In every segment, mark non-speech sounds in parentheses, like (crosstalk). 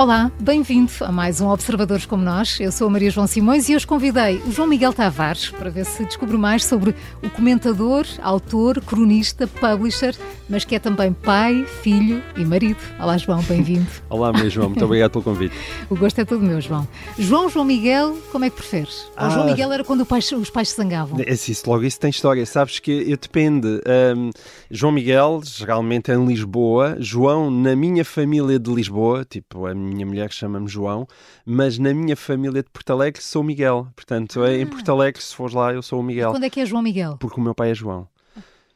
Olá, bem-vindo a mais um Observadores como Nós. Eu sou a Maria João Simões e hoje convidei o João Miguel Tavares para ver se descubro mais sobre o comentador, autor, cronista, publisher, mas que é também pai, filho e marido. Olá, João, bem-vindo. (laughs) Olá, Maria João, muito obrigado pelo convite. o gosto é todo meu, João. João, João Miguel, como é que preferes? Ah, o João Miguel era quando pai, os pais se zangavam. É, isso, logo isso tem história. Sabes que eu depende. Um, João Miguel, geralmente é em Lisboa. João, na minha família de Lisboa, tipo a minha minha mulher chama-me João, mas na minha família de Porto Alegre sou Miguel. Portanto, ah. em Porto Alegre, se fores lá, eu sou o Miguel. E quando é que é João Miguel? Porque o meu pai é João.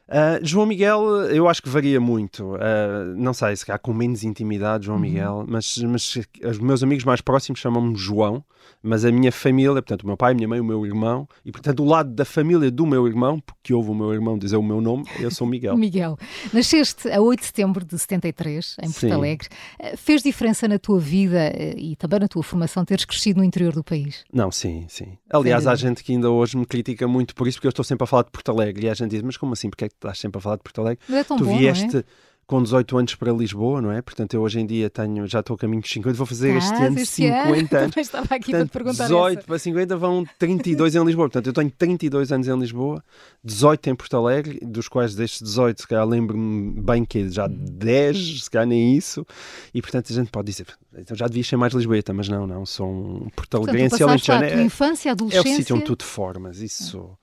Uh, João Miguel, eu acho que varia muito. Uh, não sei, se há com menos intimidade, João uhum. Miguel, mas, mas os meus amigos mais próximos chamam-me João, mas a minha família, portanto, o meu pai, a minha mãe, o meu irmão, e portanto, o lado da família do meu irmão, porque houve o meu irmão dizer o meu nome, eu sou Miguel. (laughs) Miguel, nasceste a 8 de setembro de 73, em Porto Sim. Alegre. Uh, fez diferença na tua vida e também na tua formação teres crescido no interior do país? Não, sim, sim. Aliás, há gente que ainda hoje me critica muito por isso, porque eu estou sempre a falar de Porto Alegre, e a gente diz, mas como assim? Porque é estás sempre a falar de Porto Alegre. Mas é tão tu bom, vieste é? com 18 anos para Lisboa, não é? Portanto, eu hoje em dia tenho, já estou a caminho dos 50, vou fazer este ano este 50 anos. estava aqui Portanto, para te perguntar 18 essa. para 50 vão 32 em Lisboa. Portanto, eu tenho 32 anos em Lisboa, 18 em Porto Alegre, dos quais destes 18, se calhar lembro-me bem que já 10, se calhar nem isso. E, portanto, a gente pode dizer, então já devia ser mais lisboeta, mas não, não, sou um porto alegrense. Portanto, a tua infância, adolescência... É o sítio onde tu te formas, isso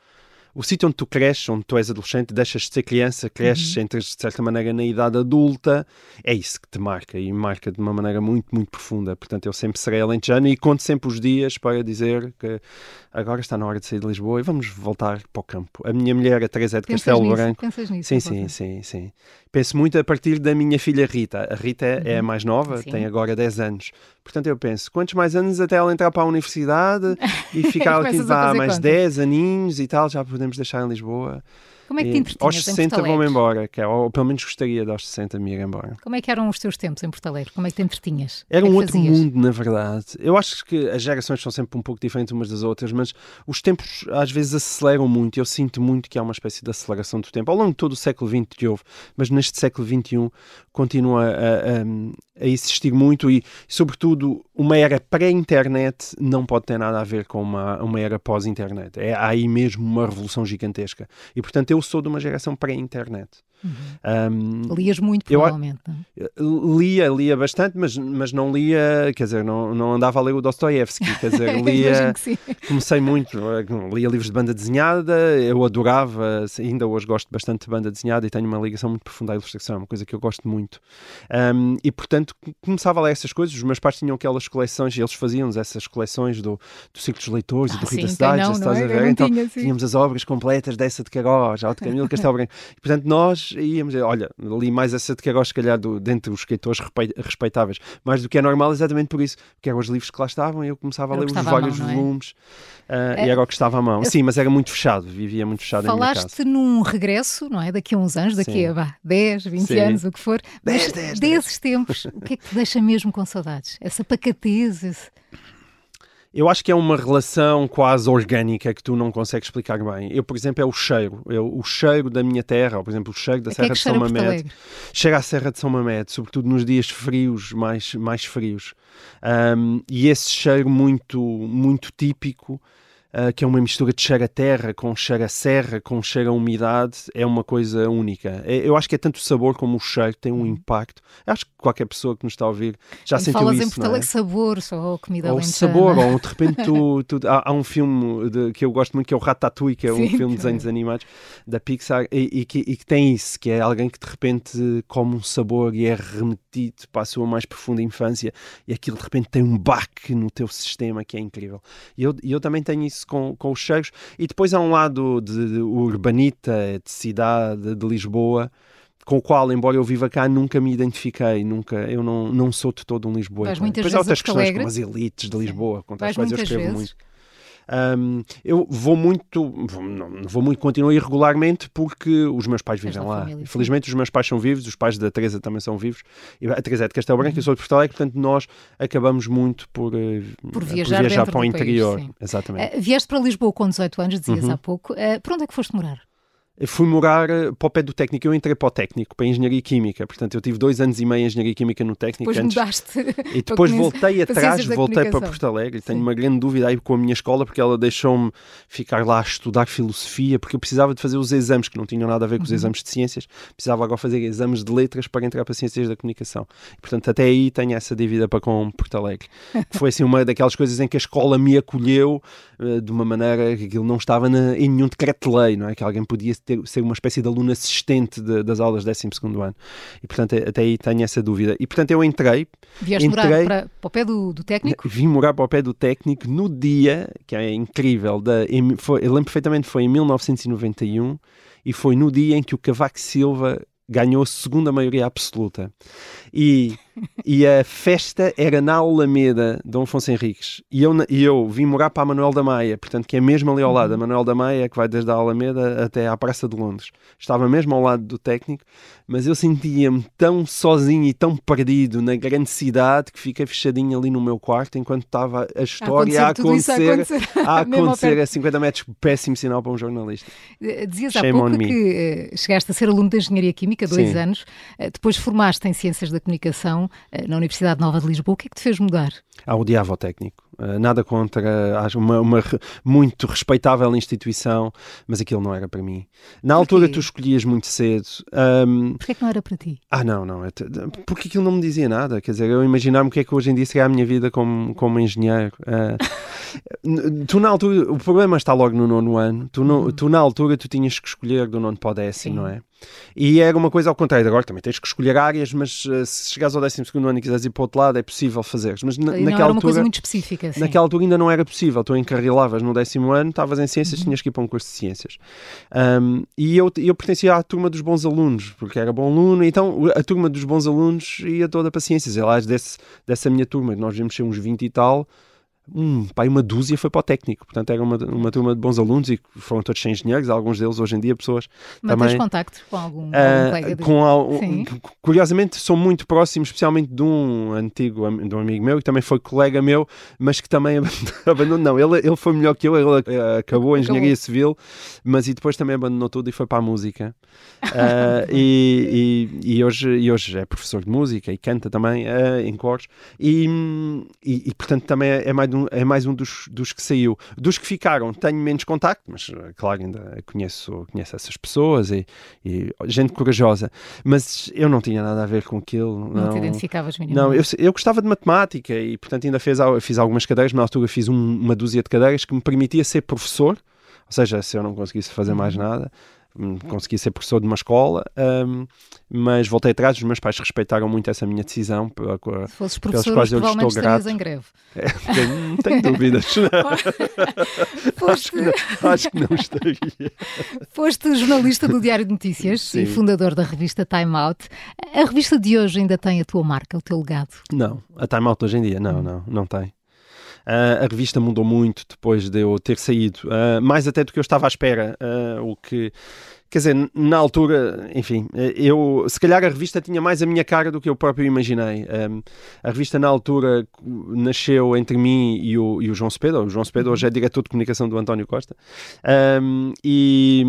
o sítio onde tu cresces, onde tu és adolescente, deixas de ser criança, cresces, uhum. entras de certa maneira na idade adulta, é isso que te marca e marca de uma maneira muito, muito profunda. Portanto, eu sempre serei alentejano e conto sempre os dias para dizer que agora está na hora de sair de Lisboa e vamos voltar para o campo. A minha mulher, a Teresa de Pensas Castelo nisso? Branco. Pensas nisso? Sim, sim, sim, sim. Penso muito a partir da minha filha Rita. A Rita uhum. é a uhum. mais nova, sim. tem agora 10 anos. Portanto, eu penso, quantos mais anos até ela entrar para a universidade (laughs) e ficar aqui mais conta. 10 aninhos e tal, já podemos deixar em Lisboa. Como é que te entretinhas Aos 60 vou-me embora, que é, ou pelo menos gostaria de aos 60 me ir embora. Como é que eram os teus tempos em Porto Alegre? Como é que te entretinhas? Era um é outro fazias? mundo, na verdade. Eu acho que as gerações são sempre um pouco diferentes umas das outras, mas os tempos às vezes aceleram muito. Eu sinto muito que há uma espécie de aceleração do tempo. Ao longo de todo o século XX que houve, mas neste século XXI continua a, a, a existir muito e, sobretudo, uma era pré-internet não pode ter nada a ver com uma, uma era pós-internet. É há aí mesmo uma revolução gigantesca. E, portanto, eu sou de uma geração pré-internet. Uhum. Um, Lias muito, provavelmente. Eu, lia, lia bastante, mas, mas não lia, quer dizer, não, não andava a ler o Dostoiévski, quer dizer, (laughs) lia. comecei muito, lia livros de banda desenhada, eu adorava, ainda hoje gosto bastante de banda desenhada e tenho uma ligação muito profunda à ilustração, uma coisa que eu gosto muito. Um, e portanto, começava a ler essas coisas. Os meus pais tinham aquelas coleções, e eles faziam essas coleções do, do Círculo dos Leitores ah, e do Rita Cidades, não, estás é? a ver? Então, tinha, tínhamos as obras completas dessa de Queiroz, Alto Camilo Castelo Branco. E, portanto, nós íamos, olha, li mais essa de Queiroz, se calhar, do, dentre os escritores respeitáveis, mais do que é normal, exatamente por isso, porque eram os livros que lá estavam e eu começava a ler os vários mão, é? volumes uh, é, e era o que estava à mão. Sim, mas era muito fechado, vivia muito fechado Falaste num regresso, não é? Daqui a uns anos, daqui Sim. a bah, 10, 20 Sim. anos, o que for. 10, 10, desses 10. tempos, o que é que te deixa mesmo com saudades? Essa pacatez, esse... Eu acho que é uma relação quase orgânica que tu não consegues explicar bem. Eu, por exemplo, é o cheiro. Eu, o cheiro da minha terra, ou, por exemplo, o cheiro da é Serra é de São Mamede. Chega à Serra de São Mamede, sobretudo nos dias frios, mais, mais frios. Um, e esse cheiro muito, muito típico uh, que é uma mistura de cheiro a terra com cheiro a serra, com cheiro a umidade, é uma coisa única. É, eu acho que é tanto o sabor como o cheiro tem um uhum. impacto. Eu acho que qualquer pessoa que nos está a ouvir já Quando sentiu falas isso. em Porto Alegre, é? sabor, só comida Ou sabor, ou de repente (laughs) tu, tu há, há, um filme de, que eu gosto muito que é o Ratatouille, que é Sim, um filme de desenhos animados da Pixar e, e, que, e, que, tem isso, que é alguém que de repente come um sabor e é remetido para a sua mais profunda infância e aquilo de repente tem um baque no teu sistema que é incrível. E eu, eu também tenho isso com, com os cheiros. E depois há um lado de, de urbanita, de cidade, de Lisboa, com o qual, embora eu viva cá, nunca me identifiquei, nunca, eu não, não sou de todo um Lisboa. Depois há outras questões como as elites de Lisboa, contra as quais eu escrevo vezes? muito. Um, eu vou muito, não, vou muito, continuo irregularmente porque os meus pais vivem lá. Família, Infelizmente, os meus pais são vivos, os pais da Teresa também são vivos. A Teresa é de Castelo Branco, uhum. eu sou de Porto Alegre, portanto, nós acabamos muito por, eh, por viajar, por viajar para o país, interior. Sim. Exatamente. Uh, vieste para Lisboa com 18 anos, dizias uhum. há pouco. Uh, para onde é que foste morar? Fui morar eh, para o pé do técnico. Eu entrei para o técnico, para a engenharia química. Portanto, eu tive dois anos e meio em engenharia química no técnico. Depois antes, mudaste. E (laughs) depois voltei atrás, voltei para Porto Alegre. Sim. Tenho uma grande dúvida aí com a minha escola, porque ela deixou-me ficar lá a estudar filosofia, porque eu precisava de fazer os exames que não tinham nada a ver com os uhum. exames de ciências. Precisava agora fazer exames de letras para entrar para ciências da comunicação. E, portanto, até aí tenho essa dívida para com Porto Alegre. (laughs) Foi assim uma daquelas coisas em que a escola me acolheu uh, de uma maneira que aquilo não estava na, em nenhum decreto-lei, não é? Que alguém podia ter, ser uma espécie de aluno assistente de, das aulas 12 ano. E, portanto, até aí tenho essa dúvida. E, portanto, eu entrei. Vieste entrei, morar para, para, o pé do, do, técnico? Vim morar para o pé do técnico no dia, que é incrível, da, foi, eu lembro perfeitamente, foi em 1991 e foi no dia em que o Cavaco Silva ganhou a segunda maioria absoluta. E, e a festa era na Alameda, Dom Afonso Henriques. E eu, e eu vim morar para a Manuel da Maia, portanto, que é mesmo ali ao lado. A uhum. Manuel da Maia, que vai desde a Alameda até à Praça de Londres. Estava mesmo ao lado do técnico, mas eu sentia-me tão sozinho e tão perdido na grande cidade que fiquei fechadinho ali no meu quarto enquanto estava a história a acontecer, a acontecer, a, acontecer a (laughs) 50 metros. Péssimo sinal para um jornalista. Eh, dizias Shame há pouco que uh, chegaste a ser aluno de Engenharia Química, dois Sim. anos, uh, depois formaste em Ciências da Comunicação uh, na Universidade Nova de Lisboa. O que é que te fez mudar? Ah, odiava o técnico. Uh, nada contra, acho uma, uma muito respeitável instituição, mas aquilo não era para mim. Na altura tu escolhias muito cedo. Um... Porquê é que não era para ti? Ah, não, não. Porque aquilo não me dizia nada. Quer dizer, eu imaginava-me o que é que hoje em dia seria a minha vida como, como engenheiro. (laughs) Uh, tu na altura, o problema está logo no nono ano. Tu, no, uhum. tu na altura tu tinhas que escolher do nono para o décimo, não é? E era uma coisa ao contrário. Agora também tens que escolher áreas, mas uh, se chegares ao 12 ano e quiseres ir para o outro lado, é possível fazer. Mas na, naquela era uma altura, coisa muito específica. Naquela altura ainda não era possível. Tu encarrilavas no décimo ano, estavas em ciências, uhum. tinhas que ir para um curso de ciências. Um, e eu, eu pertencia à turma dos bons alunos, porque era bom aluno. Então a turma dos bons alunos ia toda para ciências. Aliás, desse, dessa minha turma, nós vimos ser uns 20 e tal um, pai, uma dúzia foi para o técnico. Portanto, era uma, uma turma de bons alunos e foram todos sem engenheiros, alguns deles hoje em dia pessoas. Mas também, tens contacto com algum, uh, algum colega? Com al, curiosamente, sou muito próximo, especialmente de um antigo de um amigo meu, que também foi colega meu, mas que também (laughs) abandonou. Não, ele, ele foi melhor que eu, ele acabou a engenharia civil, mas e depois também abandonou tudo e foi para a música. Uh, (laughs) e, e, e, hoje, e hoje é professor de música e canta também uh, em cores. E, e, e portanto, também é, é mais um, é mais um dos, dos que saiu. Dos que ficaram, tenho menos contacto, mas eh, claro, ainda conheço, conheço essas pessoas e, e gente corajosa. Mas eu não tinha nada a ver com aquilo. Não, não te identificavas Não, eu, eu gostava de matemática e, portanto, ainda fez, fiz algumas cadeiras. Na altura, fiz um, uma dúzia de cadeiras que me permitia ser professor. Ou seja, se eu não conseguisse fazer mais uhum. nada, consegui ser professor de uma escola, um, mas voltei atrás. Os meus pais respeitaram muito essa minha decisão, pela, Se fosses professor, quais eu lhes estou grato. em greve. É, tenho, tenho dúvidas. (laughs) (laughs) acho, que não, acho que não estaria. Foste jornalista do Diário de Notícias (laughs) Sim. e fundador da revista Time Out. A revista de hoje ainda tem a tua marca, o teu legado? Não, a Time Out hoje em dia, não, não, não tem. Uh, a revista mudou muito depois de eu ter saído, uh, mais até do que eu estava à espera. Uh, o que Quer dizer, na altura, enfim, eu se calhar a revista tinha mais a minha cara do que eu próprio imaginei. Um, a revista na altura nasceu entre mim e o, e o João Cepeda. O João Cepeda hoje é diretor de comunicação do António Costa. Um, e,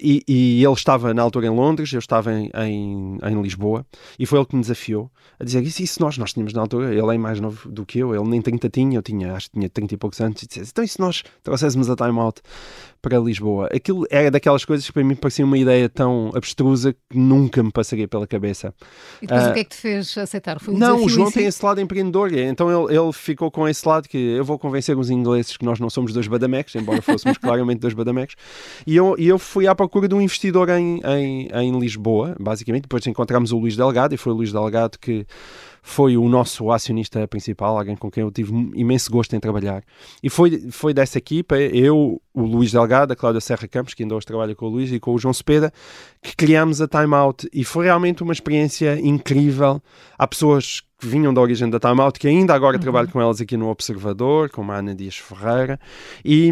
e, e, ele estava na altura em Londres, eu estava em, em, em, Lisboa, e foi ele que me desafiou a dizer isso, isso nós, nós tínhamos na altura, ele é mais novo do que eu, ele nem 30 tinha, eu tinha, acho que tinha 30 e poucos anos, e disse, então e se nós trouxéssemos a Time Out para Lisboa? Aquilo era daquelas coisas que para mim parecia uma ideia tão abstrusa que nunca me passaria pela cabeça. E depois uh, o que é que te fez aceitar? Foi um não, o João tem esse lado empreendedor, então ele, ele ficou com esse lado que eu vou convencer os ingleses que nós não somos dois badamecs, embora fôssemos (laughs) claramente dois badamecs, e eu, e eu fui à procura de um investidor em, em, em Lisboa, basicamente, depois encontramos o Luís Delgado, e foi o Luís Delgado que foi o nosso acionista principal, alguém com quem eu tive imenso gosto em trabalhar. E foi, foi dessa equipa, eu, o Luís Delgado, a Cláudia Serra Campos, que ainda hoje trabalha com o Luís, e com o João Cepeda, que criámos a Time Out. E foi realmente uma experiência incrível. Há pessoas que vinham da origem da Time Out, que ainda agora uhum. trabalho com elas aqui no Observador, como a Ana Dias Ferreira. E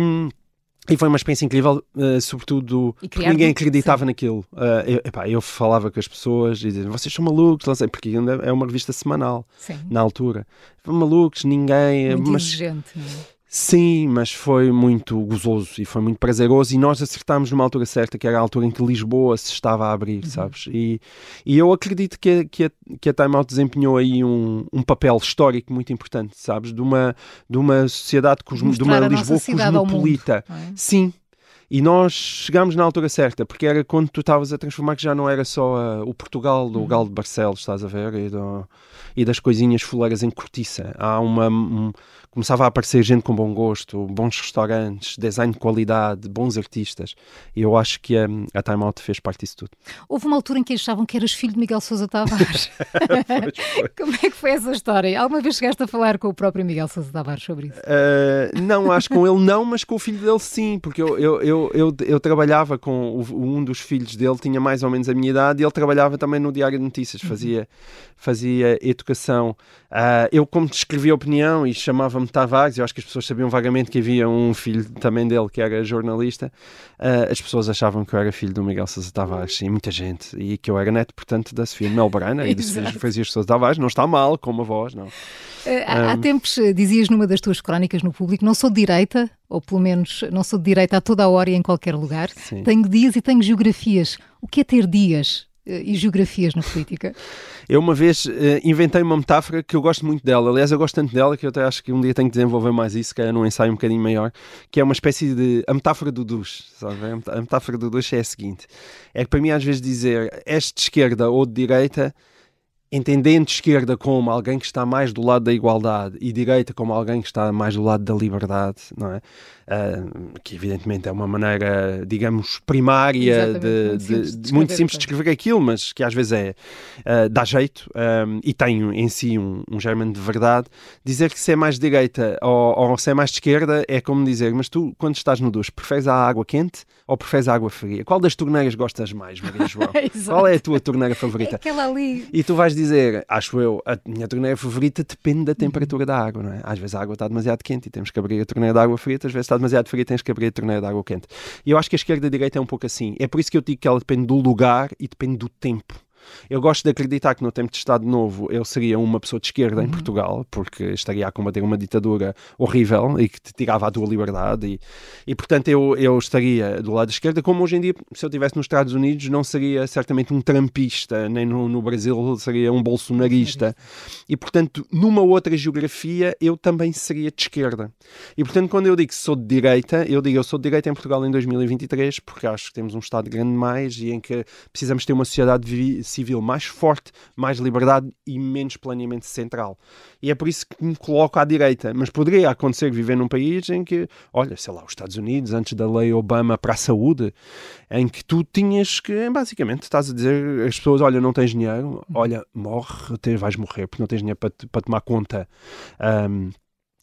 e foi uma experiência incrível, uh, sobretudo porque ninguém acreditava sim. naquilo. Uh, eu, epá, eu, falava com as pessoas e dizia, vocês são malucos, lancei, porque ainda é uma revista semanal sim. na altura. Malucos, ninguém. Muito mas, exigente. Não é? Sim, mas foi muito gozoso e foi muito prazeroso e nós acertámos numa altura certa, que era a altura em que Lisboa se estava a abrir, uhum. sabes? E, e eu acredito que, a, que, a, que a Time Out desempenhou aí um, um papel histórico muito importante, sabes? De uma, de uma sociedade, cosmo, de uma Lisboa cosmopolita. Mundo, é? Sim, e nós chegámos na altura certa, porque era quando tu estavas a transformar que já não era só uh, o Portugal do uhum. Galo de Barcelos, estás a ver? E, do, e das coisinhas fuleiras em cortiça. Há uma. Um, começava a aparecer gente com bom gosto, bons restaurantes, design de qualidade, bons artistas. E eu acho que a, a Time Out fez parte disso tudo. Houve uma altura em que achavam que eras filho de Miguel Sousa Tavares. (laughs) (laughs) Como é que foi essa história? Alguma vez chegaste a falar com o próprio Miguel Sousa Tavares sobre isso? Uh, não, acho que com ele não, mas com o filho dele sim, porque eu, eu, eu, eu, eu trabalhava com o, um dos filhos dele, tinha mais ou menos a minha idade, e ele trabalhava também no Diário de Notícias, fazia, fazia educação. Uh, eu, como escrevia opinião e chamava chamava-me Tavares, eu acho que as pessoas sabiam vagamente que havia um filho também dele que era jornalista, uh, as pessoas achavam que eu era filho do Miguel Sousa Tavares, e muita gente, e que eu era neto, portanto, da Sofia Melbrana e da (laughs) Sofia Tavares, não está mal com uma voz, não. Há, há tempos eh, dizias numa das tuas crónicas no público, não sou de direita, ou pelo menos não sou de direita a toda a hora e em qualquer lugar, Sim. tenho dias e tenho geografias. O que é ter dias? Eh, e geografias na política? Eu uma vez uh, inventei uma metáfora que eu gosto muito dela. Aliás, eu gosto tanto dela que eu até acho que um dia tenho que desenvolver mais isso, que é num ensaio um bocadinho maior, que é uma espécie de... a metáfora do duche, sabe? A metáfora do duche é a seguinte. É que para mim às vezes dizer és de esquerda ou de direita entendendo esquerda como alguém que está mais do lado da igualdade e direita como alguém que está mais do lado da liberdade, não é? Uh, que evidentemente é uma maneira, digamos, primária de, muito, de, simples de, muito simples de escrever aquilo, mas que às vezes é uh, dá jeito um, e tem em si um, um germen de verdade. Dizer que se é mais direita ou, ou se é mais de esquerda é como dizer, mas tu, quando estás no duche, preferes a água quente ou preferes a água fria? Qual das torneiras gostas mais, Maria João? (laughs) Qual é a tua torneira favorita? Aquela ali. E tu vais dizer, acho eu, a minha torneira favorita depende da temperatura da água, não é? Às vezes a água está demasiado quente e temos que abrir a torneira de água fria, às vezes está demasiado fria tens que abrir a torneira de água quente. E eu acho que a esquerda e a direita é um pouco assim. É por isso que eu digo que ela depende do lugar e depende do tempo. Eu gosto de acreditar que no tempo de Estado Novo eu seria uma pessoa de esquerda uhum. em Portugal, porque estaria a combater uma ditadura horrível e que te tirava a tua liberdade, e, e portanto eu, eu estaria do lado da esquerda, como hoje em dia, se eu estivesse nos Estados Unidos, não seria certamente um trampista, nem no, no Brasil seria um bolsonarista, e portanto, numa outra geografia, eu também seria de esquerda. E portanto, quando eu digo que sou de direita, eu digo eu sou de direita em Portugal em 2023, porque acho que temos um Estado grande demais e em que precisamos ter uma sociedade civil mais forte, mais liberdade e menos planeamento central. E é por isso que me coloco à direita. Mas poderia acontecer viver num país em que, olha, sei lá, os Estados Unidos, antes da lei Obama para a saúde, em que tu tinhas que, basicamente, estás a dizer às pessoas: olha, não tens dinheiro, olha, morre, vais morrer porque não tens dinheiro para, para tomar conta. Um,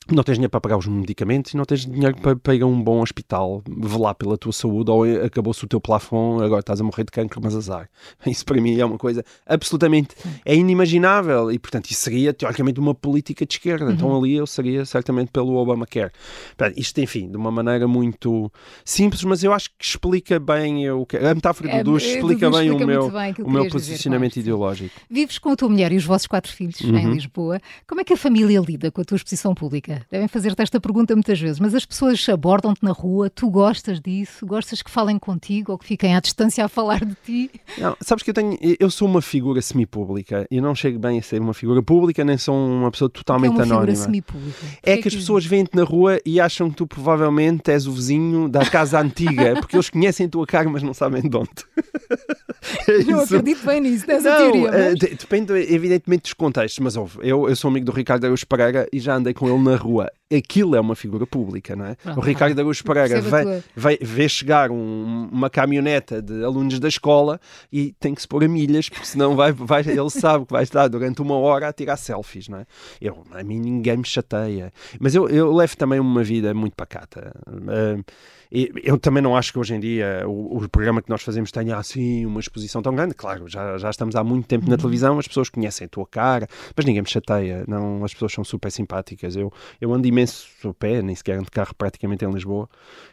não tens dinheiro para pagar os medicamentos e não tens dinheiro para, a um bom hospital velar pela tua saúde ou acabou-se o teu plafond, agora estás a morrer de cancro, mas azar. (laughs) Isso para mim é uma coisa absolutamente é inimaginável e, portanto, isso seria teoricamente uma política de esquerda. Então, uhum. Então ali eu seria certamente pelo Obamacare. Portanto, isto, enfim, de uma maneira muito simples, mas eu acho que explica bem o que a metáfora é, do duche explica, bem explica o meu, bem o meu posicionamento dizer, ideológico. Vives com a tua mulher e os vossos quatro filhos uhum. em Lisboa. Como é que a família lida com a tua exposição pública? Devem fazer-te esta pergunta muitas vezes, mas as pessoas abordam-te na rua, tu gostas disso? Gostas que falem contigo ou que fiquem à distância a falar de ti? Não, sabes que eu tenho, eu sou uma figura semi-pública e não chego bem a ser uma figura pública, nem sou uma pessoa totalmente é uma anónima. Figura semi-pública? É que, que as pessoas veem-te na rua e acham que tu provavelmente és o vizinho da casa antiga, (laughs) porque eles conhecem a tua cara, mas não sabem de onde. (laughs) É não acredito bem nisso, dessa não, teoria. Mas... Uh, depende, evidentemente, dos contextos, mas ouve, eu, eu sou amigo do Ricardo Araújo Pereira e já andei com ele na rua aquilo é uma figura pública, não é? Pronto, o Ricardo tá. Araújo Pereira vai, vai, vê chegar um, uma caminhoneta de alunos da escola e tem que se pôr a milhas, porque senão vai, vai, ele sabe que vai estar durante uma hora a tirar selfies, não é? Eu, a mim ninguém me chateia. Mas eu, eu levo também uma vida muito pacata. Uh, eu também não acho que hoje em dia o, o, programa que nós fazemos tenha assim uma exposição tão grande. Claro, já, já estamos há muito tempo na uhum. televisão, as pessoas conhecem a tua cara, mas ninguém me chateia. Não, as pessoas são super simpáticas. Eu, eu ando imenso a pé, nem sequer ando de carro praticamente em Lisboa,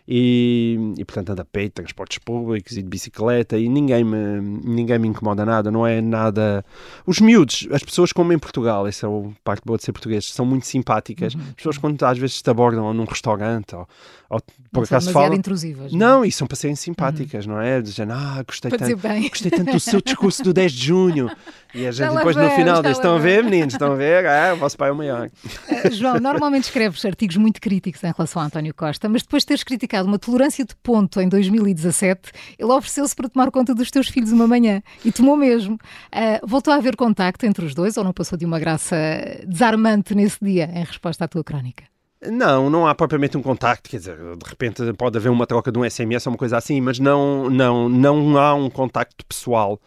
e, e portanto ando a pé, transportes públicos e de bicicleta, e ninguém me, ninguém me incomoda nada, não é nada. Os miúdos, as pessoas como em Portugal, essa é a parte boa de ser português, são muito simpáticas. Uhum. As pessoas, quando às vezes te abordam num restaurante ou, ou por acaso falam. Intrusivas. Não, é? não, e são para serem simpáticas, uhum. não é? Dizendo, ah, gostei tanto, gostei tanto do seu discurso do 10 de junho. E a (laughs) gente depois no final diz: estão a ver, meninos, estão a ver? Ah, o vosso pai é o maior. Uh, (laughs) João, normalmente escreves artigos muito críticos em relação a António Costa, mas depois de teres criticado uma tolerância de ponto em 2017, ele ofereceu-se para tomar conta dos teus filhos uma manhã e tomou mesmo. Uh, voltou a haver contacto entre os dois ou não passou de uma graça desarmante nesse dia em resposta à tua crónica? Não, não há propriamente um contacto, quer dizer, de repente pode haver uma troca de um SMS ou uma coisa assim, mas não, não, não há um contacto pessoal.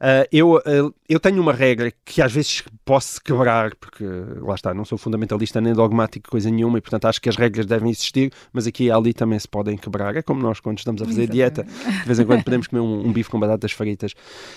Uh, eu, uh, eu tenho uma regra que às vezes posso quebrar, porque lá está, não sou fundamentalista nem dogmático, coisa nenhuma, e portanto acho que as regras devem existir, mas aqui e ali também se podem quebrar. É como nós quando estamos a fazer dieta, de vez em quando podemos comer um, um, bife com batatas fritas,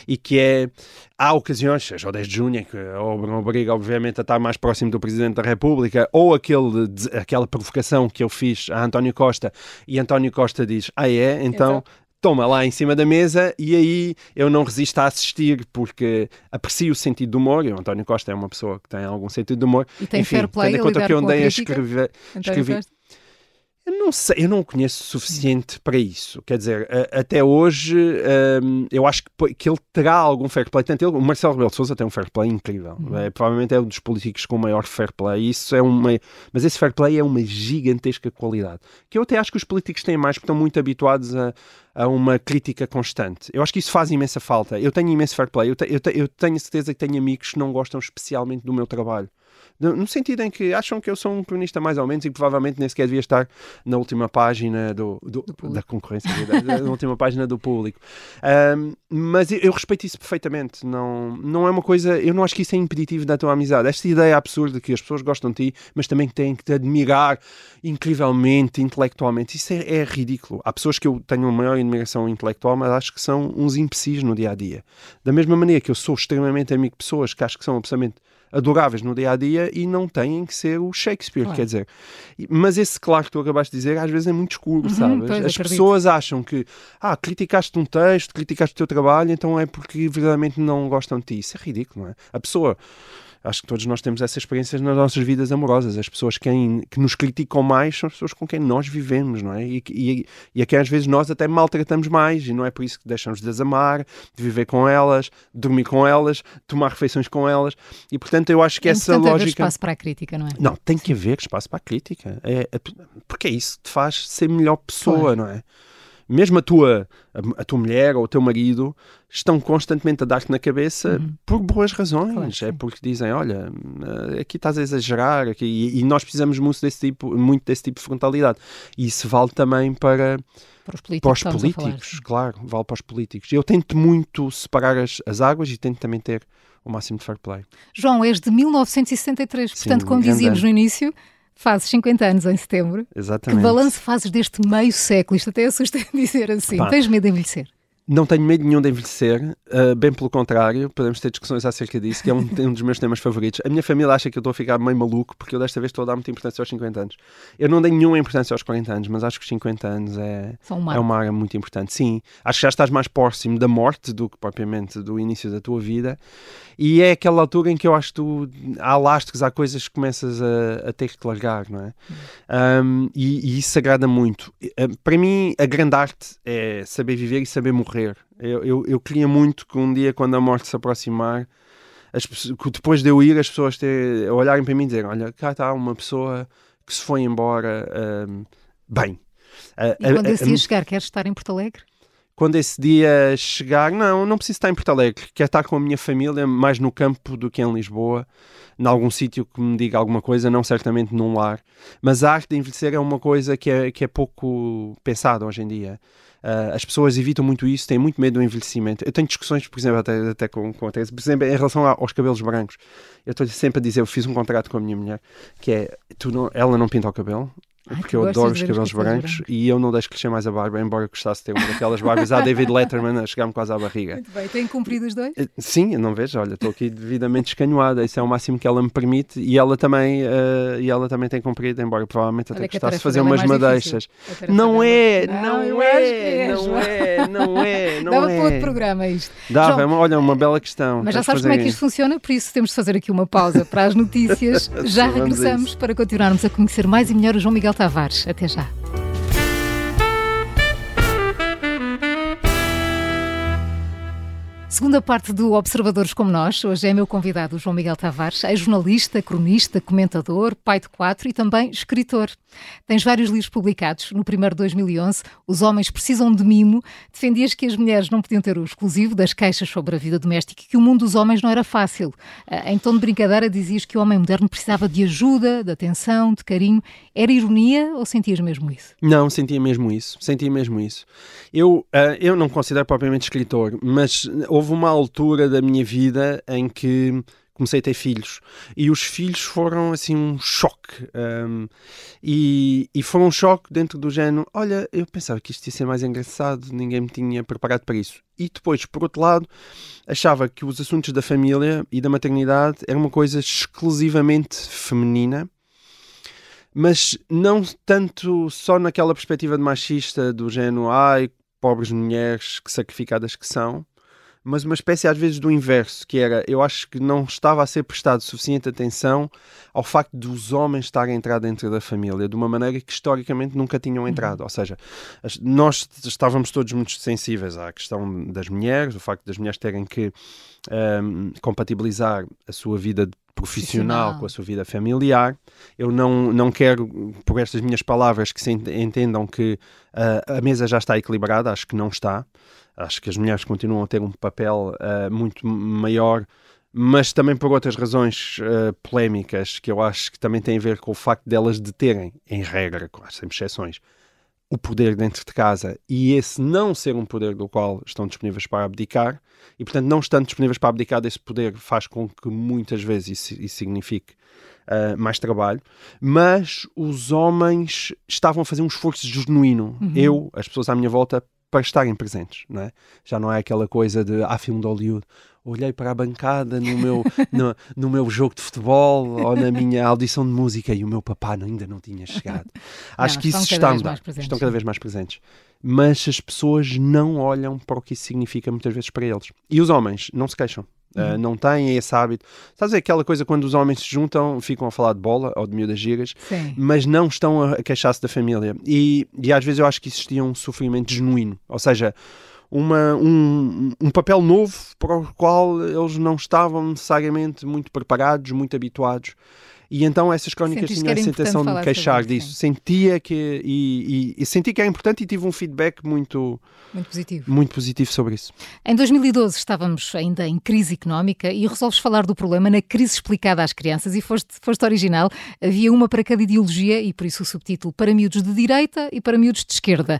e que é, há ocasiões, seja o 10 de junho, que obriga obviamente a estar mais próximo do Presidente da República, ou aquele, aquela provocação que eu fiz a António Costa, e António Costa diz, ah é, então toma lá em cima da mesa e aí eu não resisto a assistir porque aprecio o sentido do humor. E o António Costa é uma pessoa que tem algum sentido de humor. E tem Enfim, fair play tendo em conta que eu andei a, escrever. Escrevi, eu não sei, eu não o conheço suficiente para isso. Quer dizer, até hoje um, eu acho que, que ele terá algum fair play. Tanto ele, o Marcelo Rebelo de Sousa tem um fair play incrível. Uhum. É, provavelmente é um dos políticos com maior fair play. Isso é uma, mas esse fair play é uma gigantesca qualidade. Que eu até acho que os políticos têm mais porque estão muito habituados a, a uma crítica constante. Eu acho que isso faz imensa falta. Eu tenho imenso fair play. Eu, te, eu, te, eu tenho certeza que tenho amigos que não gostam especialmente do meu trabalho no sentido em que acham que eu sou um cronista mais ou menos e provavelmente nem sequer devia estar na última página do, do, do da concorrência, da, na última página do público. Um, mas eu, eu, respeito isso perfeitamente. Não, não é uma coisa, eu não acho que isso é impeditivo da tua amizade. Esta ideia absurda que as pessoas gostam de ti, mas também têm que te admirar incrivelmente, intelectualmente, isso é, é ridículo. Há pessoas que eu tenho uma maior admiração intelectual, mas acho que são uns imbecis no dia a dia. Da mesma maneira que eu sou extremamente amigo de pessoas que acho que são absolutamente adoráveis no dia a dia e não têm que ser o Shakespeare, claro. quer dizer. Mas esse claro que tu acabaste de dizer às vezes é muito escuro, uhum, sabes? As acredito. pessoas acham que, ah, criticaste um texto, criticaste o teu trabalho, então é porque verdadeiramente não gostam de ti. Isso é ridículo, não é? A pessoa acho que todos nós temos essas experiências nas nossas vidas amorosas. As pessoas quem, que nos criticam mais são as pessoas com quem nós vivemos, não é? E, e, e a quem às vezes nós até maltratamos mais, e não é por isso que deixamos de as amar, de viver com elas, dormir com elas, tomar refeições com elas. E portanto eu acho que é essa lógica. haver espaço para a crítica, não é? Não, tem Sim. que haver espaço para a crítica. É, é, porque é isso que te faz ser melhor pessoa, claro. não é? Mesmo a tua, a, a, tua mulher ou o teu marido estão constantemente a dar-te na cabeça uhum. por boas razões. Claro, é porque dizem, olha, eh, aqui estás a exagerar, aqui, e, e, nós precisamos muito desse, tipo, muito desse tipo de frontalidade. E isso vale também para, para os políticos, para os políticos claro, vale para os políticos. Eu tento muito separar as, as águas e tento também ter o máximo de fair play. João, és de 1963, Sim, portanto, como dizíamos no início, Fazes 50 anos em setembro. Exatamente. Que balanço fazes deste meio século? Isto até assusta (laughs) dizer assim. Pá. Tens medo de envelhecer? Não tenho medo nenhum de envelhecer, uh, bem pelo contrário, podemos ter discussões acerca disso, que é um, (laughs) um, dos meus temas favoritos. A minha família acha que eu estou a ficar meio maluco, porque eu desta vez estou a dar muita importância aos 50 anos. Eu não dei nenhuma importância aos 40 anos, mas acho que os 50 anos é, é uma área muito importante. Sim, acho que já estás mais próximo da morte do que propriamente do início da tua vida, e é aquela altura em que eu acho que tu, há lastros, há coisas que começas a, a ter que largar, não é? Um, e, e, isso agrada muito. Uh, para mim, a grande arte é saber viver e saber morrer. Eu, eu, eu queria muito que um dia, quando a morte se aproximar, as, que depois de eu ir, as pessoas ter, olharem para mim e dizer: Olha, cá está uma pessoa que se foi embora um, bem. E quando esse dia chegar, queres estar em Porto Alegre? quando esse dia chegar, não, não preciso estar em Porto Alegre, quero estar com a minha família mais no campo do que em Lisboa, em algum sítio que me diga alguma coisa, não certamente num lar. Mas a arte de envelhecer é uma coisa que é, que é pouco pensada hoje em dia. Uh, as pessoas evitam muito isso, têm muito medo do envelhecimento. Eu tenho discussões, por exemplo, até, até com, com a Teresa, por exemplo, em relação aos cabelos brancos. Eu estou sempre a dizer, eu fiz um contrato com a minha mulher, que é, tu não, ela não pinta o cabelo, Ai, porque eu adoro os cabelos brancos, brancos, e eu não deixo crescer mais a barba, embora gostasse de ter uma daquelas barbas à David Letterman a chegar-me quase à barriga. Muito bem, tem cumprido os dois? Eh, sim, não vejo, olha, estou aqui devidamente escanhoada, isso é o máximo que ela me permite e ela também, uh, e ela também tem cumprido, embora provavelmente até gostasse de fazer umas é madeixas. Não é, não, não é, não é, não (laughs) é, não Dava é. para outro programa isto. Dava, João, olha, uma bela questão. Mas já sabes como é que isto funciona, por isso temos de fazer aqui uma pausa para as (laughs) notícias. já regressamos para continuarmos a conhecer mais e melhor o João Miguel Tavares. Até já. Segunda parte do Observadores como Nós. Hoje é meu convidado João Miguel Tavares, é jornalista, cronista, comentador, pai de quatro e também escritor. Tens vários livros publicados. No primeiro 2011, Os Homens Precisam de Mimo. Defendias que as mulheres não podiam ter o exclusivo das queixas sobre a vida doméstica e que o mundo dos homens não era fácil. Ah, em tom de brincadeira, dizias que o homem moderno precisava de ajuda, de atenção, de carinho. Era ironia ou sentias mesmo isso? Não, sentia mesmo isso. Sentia mesmo isso. Eu, uh, eu não considero propriamente escritor, mas houve uma altura da minha vida em que comecei a ter filhos. E os filhos foram assim um choque um, e, e um choque dentro do género olha, eu pensava que isto ia ser mais engraçado ninguém me tinha preparado para isso. E depois, por outro lado achava que os assuntos da família e da maternidade eram uma coisa exclusivamente feminina mas não tanto só naquela perspectiva de machista do género ai, pobres mulheres que sacrificadas que são mas uma espécie às vezes do inverso, que era, eu acho que não estava a ser prestado suficiente atenção ao facto dos homens estarem a entrar dentro da família de uma maneira que historicamente nunca tinham entrado. Uhum. Ou seja, nós estávamos todos muito sensíveis à questão das mulheres, o facto das mulheres terem que um, compatibilizar a sua vida profissional com a sua vida familiar. Eu não, não quero, por estas minhas palavras, que se entendam que uh, a mesa já está equilibrada, acho que não está. Acho que as mulheres continuam a ter um papel uh, muito maior, mas também por outras razões uh, polémicas que eu acho que também têm a ver com o facto delas de terem, em regra, claro, sem exceções, o poder dentro de casa e esse não ser um poder do qual estão disponíveis para abdicar e, portanto, não estando disponíveis para abdicar desse poder faz com que muitas vezes isso, isso signifique uh, mais trabalho, mas os homens estavam a fazer um esforço genuíno. Uhum. Eu, as pessoas à minha volta, para estarem presentes, não é? Já não é aquela coisa de, ah, filme de Hollywood, olhei para a bancada no meu, (laughs) no, no, meu jogo de futebol ou na minha audição de música e o meu papá ainda não tinha chegado. (laughs) Acho não, que isso está a mudar. Estão cada vez mais presentes. Mas as pessoas não olham para o que isso significa muitas vezes para eles. E os homens não se queixam. Uh, não têm esse hábito. Estás a ver aquela coisa quando os homens se juntam, ficam a falar de bola ou de miúdas gigas, Sim. mas não estão a queixar-se da família. E, e às vezes eu acho que existia um sofrimento genuíno. Ou seja, uma, um, um papel novo para o qual eles não estavam necessariamente muito preparados, muito habituados. E então essas crónicas tinham a sensação de me queixar disso. Sim. Sentia que. E, e, e, senti que era importante e tive um feedback muito. Muito positivo. Muito positivo sobre isso. Em 2012 estávamos ainda em crise económica e resolves falar do problema na crise explicada às crianças e foste, foste original. Havia uma para cada ideologia e por isso o subtítulo para miúdos de direita e para miúdos de esquerda.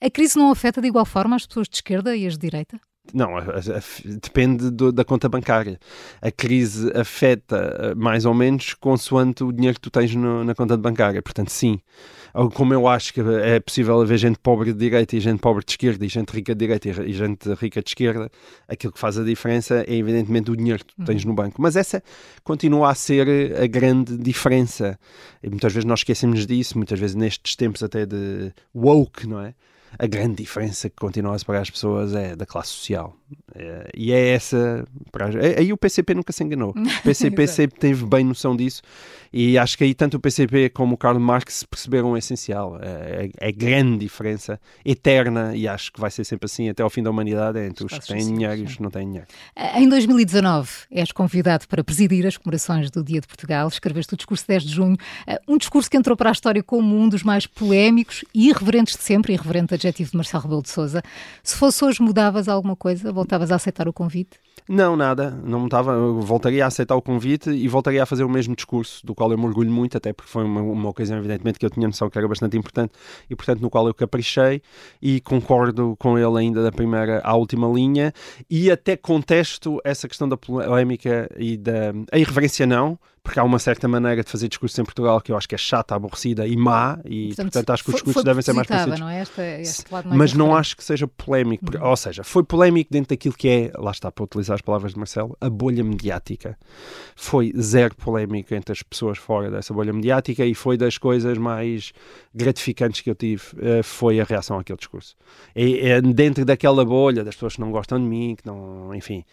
A crise não afeta de igual forma as pessoas de esquerda e as de direita? Não, a, a, depende do, da conta bancária. A crise afeta eh, mais ou menos consoante o dinheiro que tu tens no, na conta bancária. Portanto, sim. Como eu acho que é possível haver gente pobre de direita e gente pobre de esquerda, e gente rica de direita e gente rica de esquerda, aquilo que faz a diferença é evidentemente o dinheiro que tu tens uhum. no banco. Mas essa continua a ser a grande diferença. E muitas vezes nós esquecemos disso, muitas vezes nestes tempos até de woke, não é? A grande diferença que continua a separar as pessoas é da classe social. É, e é essa. Aí o PCP nunca se enganou. (laughs) O PCP sempre teve bem noção disso. E acho que aí tanto o PCP como o Karl Marx perceberam o essencial. É, é, é grande diferença, eterna, e acho que vai ser sempre assim até ao fim da humanidade, é entre os que têm dinheiro e os que não têm dinheiro. Em 2019 és convidado para presidir as comemorações do Dia de Portugal. Escreveste o discurso 10 de junho, eh, um discurso que entrou para a história como um dos mais polémicos e irreverentes de sempre, irreverente adjetivo de Marcelo Rebelo de Sousa. Se fosse hoje, mudavas alguma coisa? Voltavas a aceitar o convite? Não, nada. Não. Voltaria a aceitar o convite e voltaria a fazer o mesmo discurso, do qual eu me orgulho muito, até porque foi uma, uma ocasião, evidentemente, que eu tinha noção que era bastante importante e, portanto, no qual eu caprichei e concordo com ele ainda da primeira à última linha e até contesto essa questão da polémica e da. A irreverência, não, porque há uma certa maneira de fazer discurso em Portugal que eu acho que é chata, aborrecida e má, e portanto, portanto acho que os discursos devem ser mais parecidos. Não é? Este, este mais Mas não acho que seja polémico, porque, uhum. ou seja, foi polémico dentro daquilo que é, lá está para utilizar as palavras de Marcelo, a bolha mediática. Foi zero polémico entre as pessoas fora dessa bolha mediática e foi das coisas mais gratificantes que eu tive, uh, foi a reação àquele discurso. E, dentro daquela bolha das pessoas que não gostam de mim, que não, enfim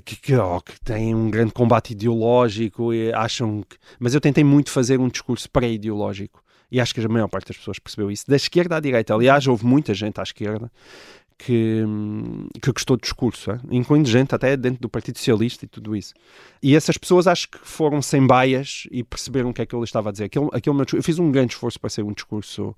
que, que, oh, que têm um grande combate ideológico e acham que... Mas eu tentei muito fazer um discurso pré-ideológico e acho que a maior parte das pessoas percebeu isso. Da esquerda à direita, aliás, houve muita gente à esquerda que, que gostou do discurso, é? incluindo gente até dentro do Partido Socialista e tudo isso. E essas pessoas acho que foram sem baias e perceberam o que é que ele estava a dizer. Aquele, aquele meu, eu fiz um grande esforço para ser um discurso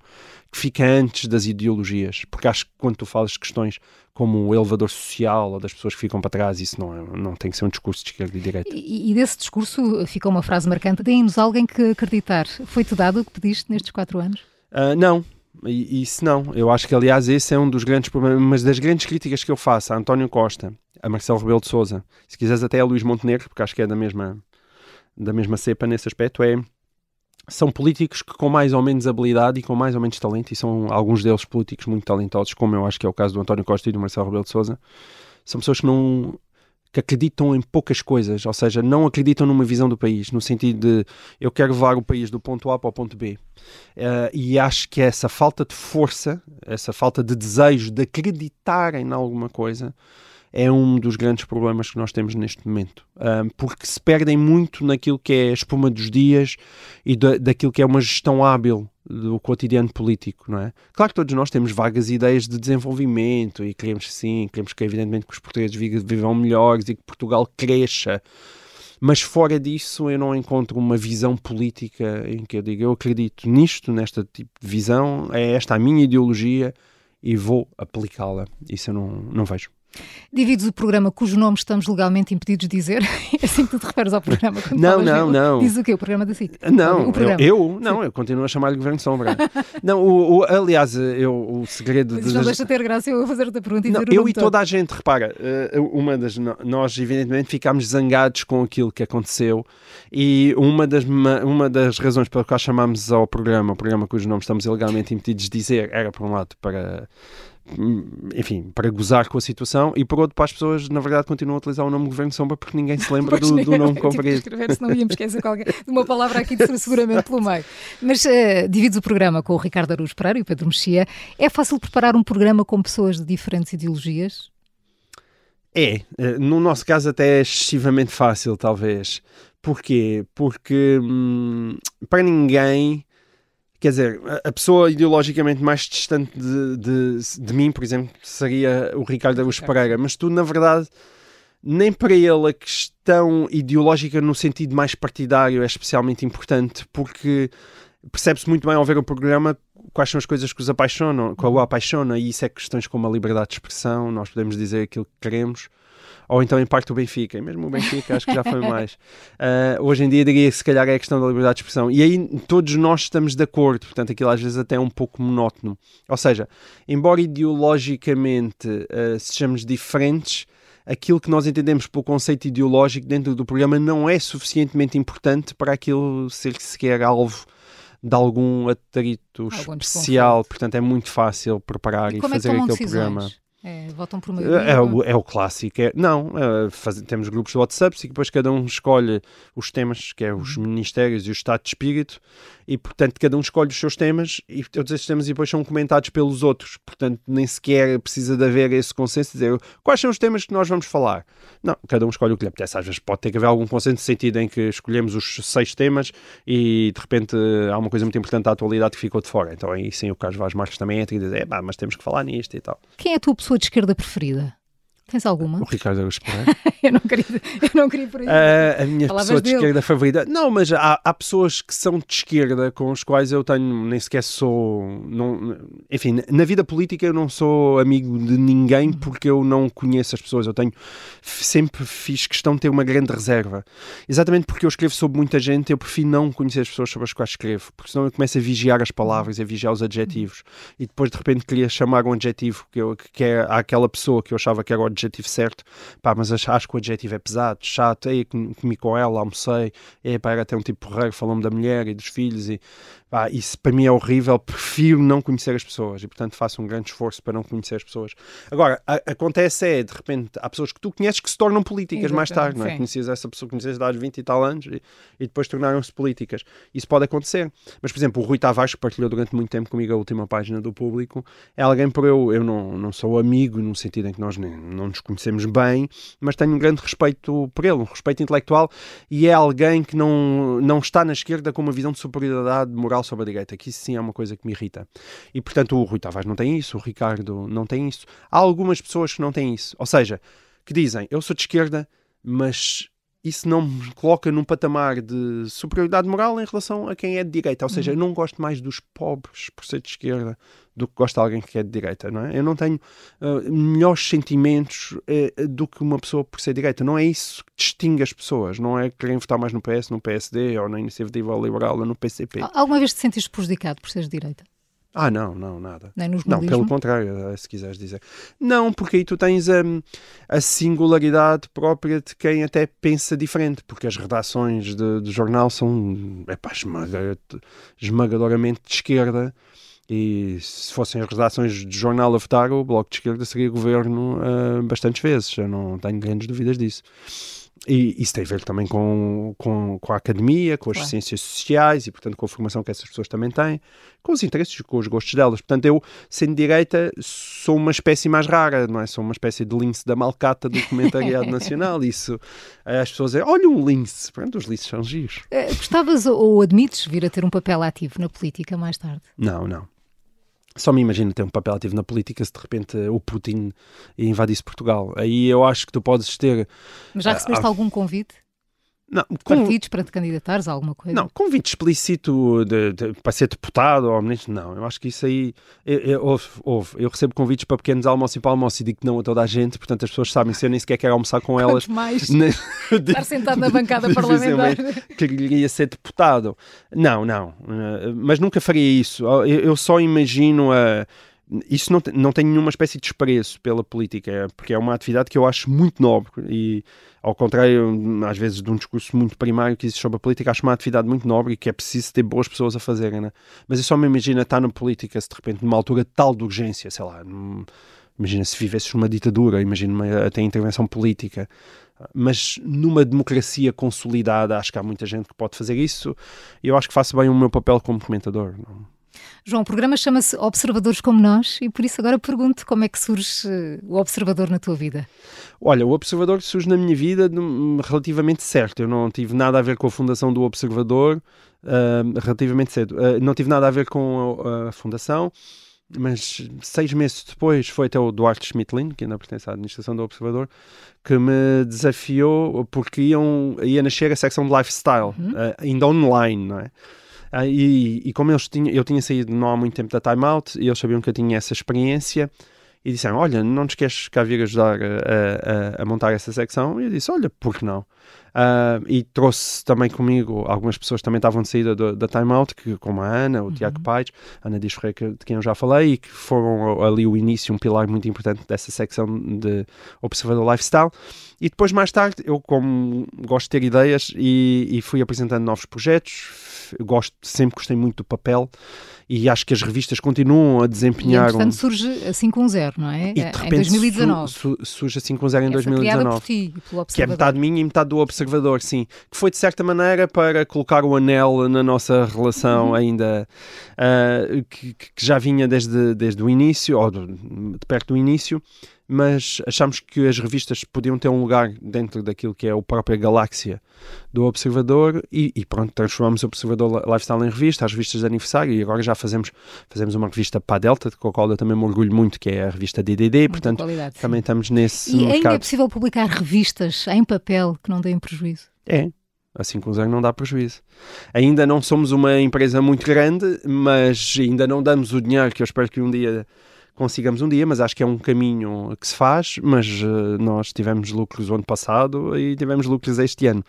que fica antes das ideologias, porque acho que quando tu falas de questões como o elevador social ou das pessoas que ficam para trás, isso não, é, não tem que ser um discurso de esquerda e direita. E, e desse discurso fica uma frase marcante: deem-nos alguém que acreditar. Foi-te dado o que pediste nestes quatro anos? Uh, não, e, isso não. Eu acho que, aliás, esse é um dos grandes problemas, mas das grandes críticas que eu faço a António Costa, a Marcelo Rebelo de Souza, se quiseres até a Luís Montenegro, porque acho que é da mesma, da mesma cepa nesse aspecto, é são políticos que com mais ou menos habilidade e com mais ou menos talento, e são alguns deles políticos muito talentosos, como eu acho que é o caso do António Costa e do Marcelo Rebelo de Souza, são pessoas que não que acreditam em poucas coisas, ou seja, não acreditam numa visão do país, no sentido de eu quero levar o país do ponto A para o ponto B. Uh, e acho que essa falta de força, essa falta de desejo de acreditarem em alguma coisa, é um dos grandes problemas que nós temos neste momento. Um, porque se perdem muito naquilo que é a espuma dos dias e da, daquilo que é uma gestão hábil do cotidiano político, não é? Claro que todos nós temos vagas ideias de desenvolvimento e queremos sim, queremos que evidentemente que os portugueses vivam melhores e que Portugal cresça. Mas fora disso eu não encontro uma visão política em que eu diga eu acredito nisto, nesta tipo de visão, é esta a minha ideologia e vou aplicá-la. Isso eu não, não vejo. Divides o programa cujo nome estamos legalmente impedidos de dizer. (laughs) É assim que tu te referes ao programa. não, não, não. Diz o quê? O programa da SIC? Não, eu, eu, não, eu continuo a chamar-lhe Governo Sombra. (laughs) não, o, o, aliás, eu, o segredo... Mas de, não das... deixa ter graça eu fazer outra pergunta e não, Eu e todo. toda a gente, repara, eh, uma das... Nós, evidentemente, ficámos zangados com aquilo que aconteceu e uma das, uma das razões pela qual chamámos ao programa, o programa cujo nome estamos ilegalmente impedidos de dizer, era, por um lado, para enfim, para gozar com a situação e por outro para as pessoas, na verdade, continuam a utilizar o nome Governo Sombra porque ninguém se lembra do, do, nome (laughs) comprido. escrever, senão íamos esquecer qualquer, de uma palavra aqui de seguramente pelo meio. Mas uh, divides o programa com o Ricardo Aruz Pereira e o Pedro Mexia. É fácil preparar um programa com pessoas de diferentes ideologias? É, eh, no nosso caso até é excessivamente fácil, talvez. Porquê? Porque hum, para ninguém Quer dizer, a pessoa ideologicamente mais distante de, de, de mim, por exemplo, seria o Ricardo Araújo Pereira, mas tu, na verdade, nem para ele a questão ideológica no sentido mais partidário é especialmente importante, porque percebe-se muito bem ao ver o programa quais são as coisas que os apaixonam, que o apaixona, e isso é questões como a liberdade de expressão, nós podemos dizer aquilo que queremos, ou então em parte o Benfica, e mesmo o Benfica acho que já foi mais. Uh, (laughs) hoje em dia diria que se calhar é a questão da liberdade de expressão. E aí todos nós estamos de acordo, portanto aquilo às vezes até é um pouco monótono. Ou seja, embora ideologicamente uh, sejamos diferentes, aquilo que nós entendemos pelo conceito ideológico dentro do programa não é suficientemente importante para aquilo ser sequer alvo de algum atrito algum especial, portanto é muito fácil preparar e, e é fazer aquele decisões? programa. É, votam por maioria? É, é, o, é o clássico. É, não, é, faz, temos grupos de WhatsApp e depois cada um escolhe os temas, que é os uhum. ministérios e o estado de espírito, e portanto cada um escolhe os seus temas e todos esses temas depois são comentados pelos outros. Portanto, nem sequer precisa de haver esse consenso de dizer quais são os temas que nós vamos falar. Não, cada um escolhe o que lhe apetece. Às vezes pode ter que haver algum consenso no sentido em que escolhemos os seis temas e de repente há uma coisa muito importante da atualidade que ficou de fora. Então aí sim o Carlos Vaz Marques também entra e diz, é, mas temos que falar nisto e tal. Quem é a tua pessoa de esquerda preferida? Tens alguma? O Ricardo Araújo Pereira. (laughs) eu, não queria, eu não queria por aí. Uh, a minha Palavras pessoa de dele. esquerda favorita. Não, mas há, há, pessoas que são de esquerda com os quais eu tenho, nem sequer sou. Não, enfim, na vida política eu não sou amigo de ninguém porque eu não conheço as pessoas. Eu tenho. Sempre fiz questão de ter uma grande reserva. Exatamente porque eu escrevo sobre muita gente, eu prefiro não conhecer as pessoas sobre as quais escrevo. Porque senão eu começo a vigiar as palavras, a vigiar os adjetivos. E depois de repente queria chamar um adjetivo que, eu, que é aquela pessoa que eu achava que era o adjetivo certo, pá, mas acho, que o adjetivo é pesado, chato, ei, comi com ela, almocei, ei, pá, era até um tipo porreiro, falou-me da mulher e dos filhos e pá, isso para mim é horrível, prefiro não conhecer as pessoas e portanto faço um grande esforço para não conhecer as pessoas. Agora, a, acontece é, de repente, há pessoas que tu conheces que se tornam políticas Exatamente, mais tarde, não é? Conhecias essa pessoa, conheces há 20 e tal anos e, e depois tornaram-se políticas. Isso pode acontecer. Mas, por exemplo, o Rui Tavares, que partilhou durante muito tempo comigo a última página do público, é alguém por eu, eu não, não sou amigo, no sentido em que nós nem, não nos conhecemos bem, mas tenho um grande respeito por ele, um respeito intelectual, e é alguém que não, não está na esquerda com uma visão de superioridade moral sobre a direita, que isso sim é uma coisa que me irrita. E, portanto, o Rui Tavares não tem isso, o Ricardo não tem isso. Há algumas pessoas que não têm isso. Ou seja, que dizem, eu sou de esquerda, mas isso não me coloca num patamar de superioridade moral em relação a quem é de direita. Ou seja, uhum. eu não gosto mais dos pobres por ser de esquerda do que gosto de alguém que é de direita, não é? Eu não tenho uh, melhores sentimentos uh, do que uma pessoa por ser direita. Não é isso que distingue as pessoas. Não é querem votar mais no PS, no PSD, ou na Iniciativa Liberal, ou no PCP. Alguma vez te sentiste prejudicado por seres de direita? Ah, não, não, nada. Nem nos não, pelo contrário, eh, se quiseres dizer. Não, porque aí tu tens a, a singularidade própria de quem até pensa diferente, porque as redações de, de jornal são epá, esmagadoramente de esquerda. E se fossem as redações de jornal a votar, o Bloco de Esquerda seria governo uh, bastantes vezes. Eu não tenho grandes dúvidas disso. E isso tem a ver também com, com, com a academia, com as claro. ciências sociais e, portanto, com a formação que essas pessoas também têm, com os interesses, com os gostos delas. Portanto, eu, sendo direita, sou uma espécie mais rara, não é? Sou uma espécie de lince da malcata do comentariado (laughs) nacional. Isso, as pessoas dizem, olha um lince. Pronto, os linces são giros. Eh, gostavas ou admites vir a ter um papel ativo na política mais tarde? Não, não. Só me imagino ter um papel ativo na política se de repente o Putin invadisse Portugal. Aí eu acho que tu podes ter. Mas já recebeste uh, algum convite? Não, com... Partidos para te candidatares a alguma coisa? Não, convite explícito de, de, para ser deputado ou ministro, não. Eu acho que isso aí. Eu, eu, houve, houve. Eu recebo convites para pequenos almoços e para almoço e digo que não a toda a gente, portanto as pessoas sabem se eu nem sequer quero almoçar com elas. Quanto mais estar (laughs) sentado na bancada parlamentar. Queria ser deputado. Não, não. Eh, mas nunca faria isso. Eu, eu só imagino a isso não, não tem nenhuma espécie de desprezo pela política, é, porque é uma atividade que eu acho muito nobre e, ao contrário, às vezes, de um discurso muito primário que existe sobre a política, acho uma atividade muito nobre e que é preciso ter boas pessoas a fazerem, né? Mas eu só me imagino estar na política se de repente numa altura tal de urgência, sei lá, num, imagina se vivesses numa ditadura, imagina até intervenção política, mas numa democracia consolidada, acho que há muita gente que pode fazer isso e eu acho que faço bem o meu papel como comentador. Não? João, o programa chama-se Observadores como Nós e por isso agora pergunto como é que surge eh, o Observador na tua vida? Olha, o Observador surge na minha vida relativamente certo. Eu não tive nada a ver com a fundação do Observador uh, relativamente cedo. Uh, não tive nada a ver com a, a, fundação, mas seis meses depois foi até o Duarte Schmidlin, que ainda pertence à administração do Observador, que me desafiou porque iam, ia nascer a secção de lifestyle, uhum. uh, ainda online, não é? Ah, e, e, como eles tinham, eu tinha saído não há muito tempo da Time Out e eles sabiam que eu tinha essa experiência e disseram: Olha, não te queres cá vir ajudar a, a, a montar essa secção? E eu disse: Olha, por que não? Uh, e trouxe também comigo algumas pessoas que também estavam de saída do, da Time Out, que, como a Ana, o uhum. Tiago Paes, a Ana Dias Ferreira, de quem eu já falei, e que foram ali o início, um pilar muito importante dessa secção de Observador Lifestyle. E depois, mais tarde, eu, como gosto de ter ideias, e, e fui apresentando novos projetos, gosto, sempre gostei muito do papel e acho que as revistas continuam a desempenhar. E, portanto, um... surge a 510, não é? E, de repente, em 2019. Su, su, surge a 510 em Essa 2019. Por ti, pelo que é metade minha e metade do Observador, sim. Que foi, de certa maneira, para colocar o anel na nossa relação uhum. ainda, uh, que, que, já vinha desde, desde o início, ou de, de perto do início mas achamos que as revistas podiam ter um lugar dentro daquilo que é a própria galáxia do Observador e, e pronto, transformamos o Observador Lifestyle em revista, as revistas de aniversário e agora já fazemos, fazemos uma revista para a Delta, com a qual eu também me orgulho muito, que é a revista DDD, Muita portanto qualidade, também estamos nesse E ainda é possível publicar revistas em papel que não deem prejuízo? É, assim com zero não dá prejuízo. Ainda não somos uma empresa muito grande, mas ainda não damos o dinheiro que eu espero que um dia consigamos um dia, mas acho que é um caminho que se faz, mas uh, nós tivemos lucros o ano passado e tivemos lucros este ano.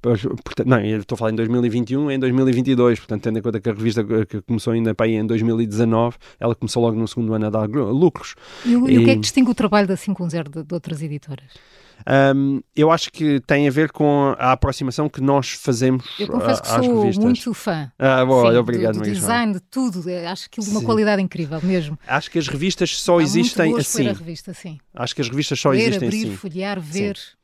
Portanto, não, eu estou a falar em 2021 em 2022, portanto, tendo em conta que a revista que começou ainda para aí em 2019, ela começou logo no segundo ano a dar lucros. E, o, e... o que é que distingue o trabalho da 510 de, de outras editoras? Um, eu acho que tem a ver com a aproximação que nós fazemos eu confesso que às sou revistas. muito fã. Ah, bom, Sim, obrigado, do, do design, de tudo. Acho aquilo de uma Sim. qualidade incrível mesmo. Acho que as revistas só Há existem assim. Revista, acho que as revistas só Ler, existem abrir, assim. folhear, ver. Sim.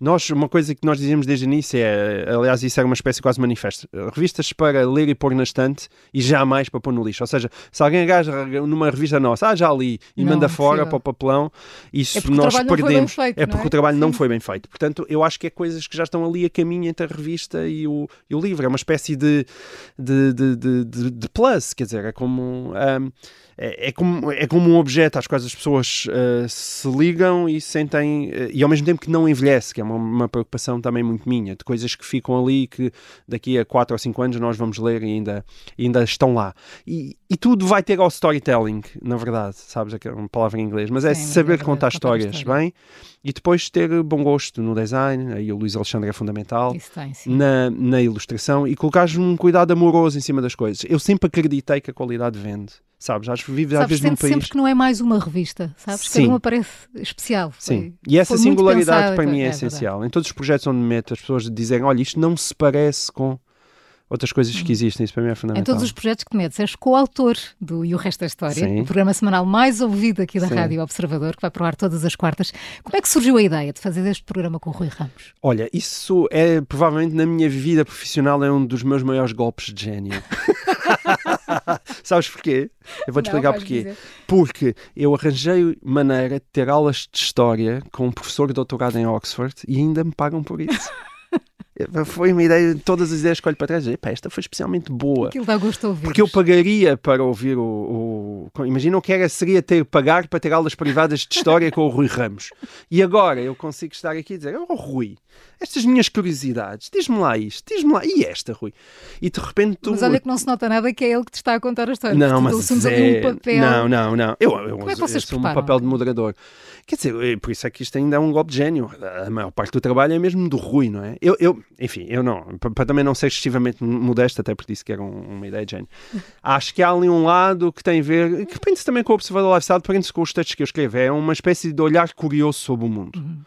Nós, uma coisa que nós dizíamos desde o início é, aliás, isso era uma espécie quase manifesto, revistas para ler e pôr na estante e jamais para pôr no lixo. Ou seja, se alguém agarra numa revista nossa, ah, já li, e não, manda fora para o papelão, isso é nós perdemos. Feito, é porque é? o trabalho Sim. não foi bem feito. Portanto, eu acho que é coisas que já estão ali a caminho entre a revista e o, e o livro. É uma espécie de, de, de, de, de plus, quer dizer, é como. Um, é, é, como, é como um objeto às quais as pessoas uh, se ligam e sentem, uh, e ao mesmo tempo que não envelhece, que é uma, uma, preocupação também muito minha, de coisas que ficam ali que daqui a 4 ou 5 anos nós vamos ler e ainda, ainda estão lá. E, e tudo vai ter ao storytelling, na verdade, sabes? É uma palavra em inglês, mas é Sim, saber mas é contar histórias, história. bem? E depois ter bom gosto no design, aí o Luís Alexandre é fundamental, tem, na, na ilustração e colocares um cuidado amoroso em cima das coisas. Eu sempre acreditei que a qualidade vende sabes? Que vives às vezes num país... sempre que não é mais uma revista, sabes? Sim. Cada uma parece especial. Sim, e essa singularidade para mim é, é essencial. Verdade. Em todos os projetos onde me meto, as pessoas dizem, olha, isto não se parece com outras coisas que uhum. existem, isso para mim é fundamental. Em todos os projetos que te metes, és coautor do E o Resto da História, Sim. o programa semanal mais ouvido aqui da Sim. Rádio Observador, que vai provar todas as quartas. Como é que surgiu a ideia de fazer este programa com o Rui Ramos? Olha, isso é provavelmente na minha vida profissional é um dos meus maiores golpes de gênio. (laughs) (laughs) Sabes porquê? Eu vou-te explicar porquê. Dizer. Porque eu arranjei maneira de ter aulas de história com um professor de doutorado em Oxford e ainda me pagam por isso. (laughs) Foi uma ideia, todas as ideias que olho para trás, epá, esta foi especialmente boa. Aquilo dá gosto ouvir. Porque eu pagaria para ouvir o. o imagina o que era, seria ter pagar para ter aulas privadas de história com o Rui Ramos. E agora eu consigo estar aqui e dizer: Oh, Rui, estas minhas curiosidades, diz-me lá isto, diz-me lá, e esta, Rui? E de repente tu... Mas olha que não se nota nada que é ele que te está a contar a história. Não, mas é... um papel... Não, não, não. Eu, eu, Como é que vocês eu um papel de moderador. Quer dizer, por isso é que isto ainda é um golpe de gênio. A maior parte do trabalho é mesmo do Rui, não é? Eu, eu enfim, eu não, para também não ser excessivamente modesto, até porque disse que era um, uma ideia de gênio. (laughs) Acho que há ali um lado que tem a ver, que prende-se também com o observador lifestyle, prende-se com os textos que eu escrevo. É uma espécie de olhar curioso sobre o mundo. Uhum